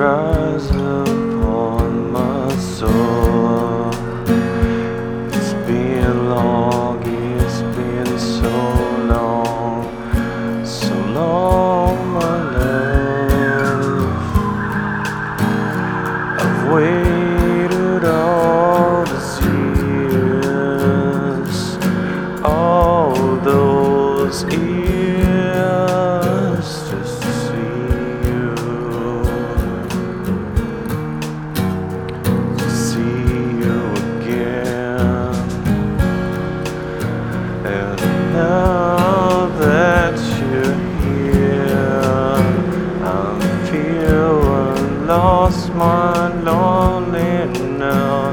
right. my lonely now.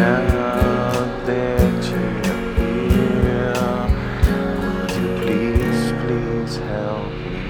now that you're here, would you please, please help me?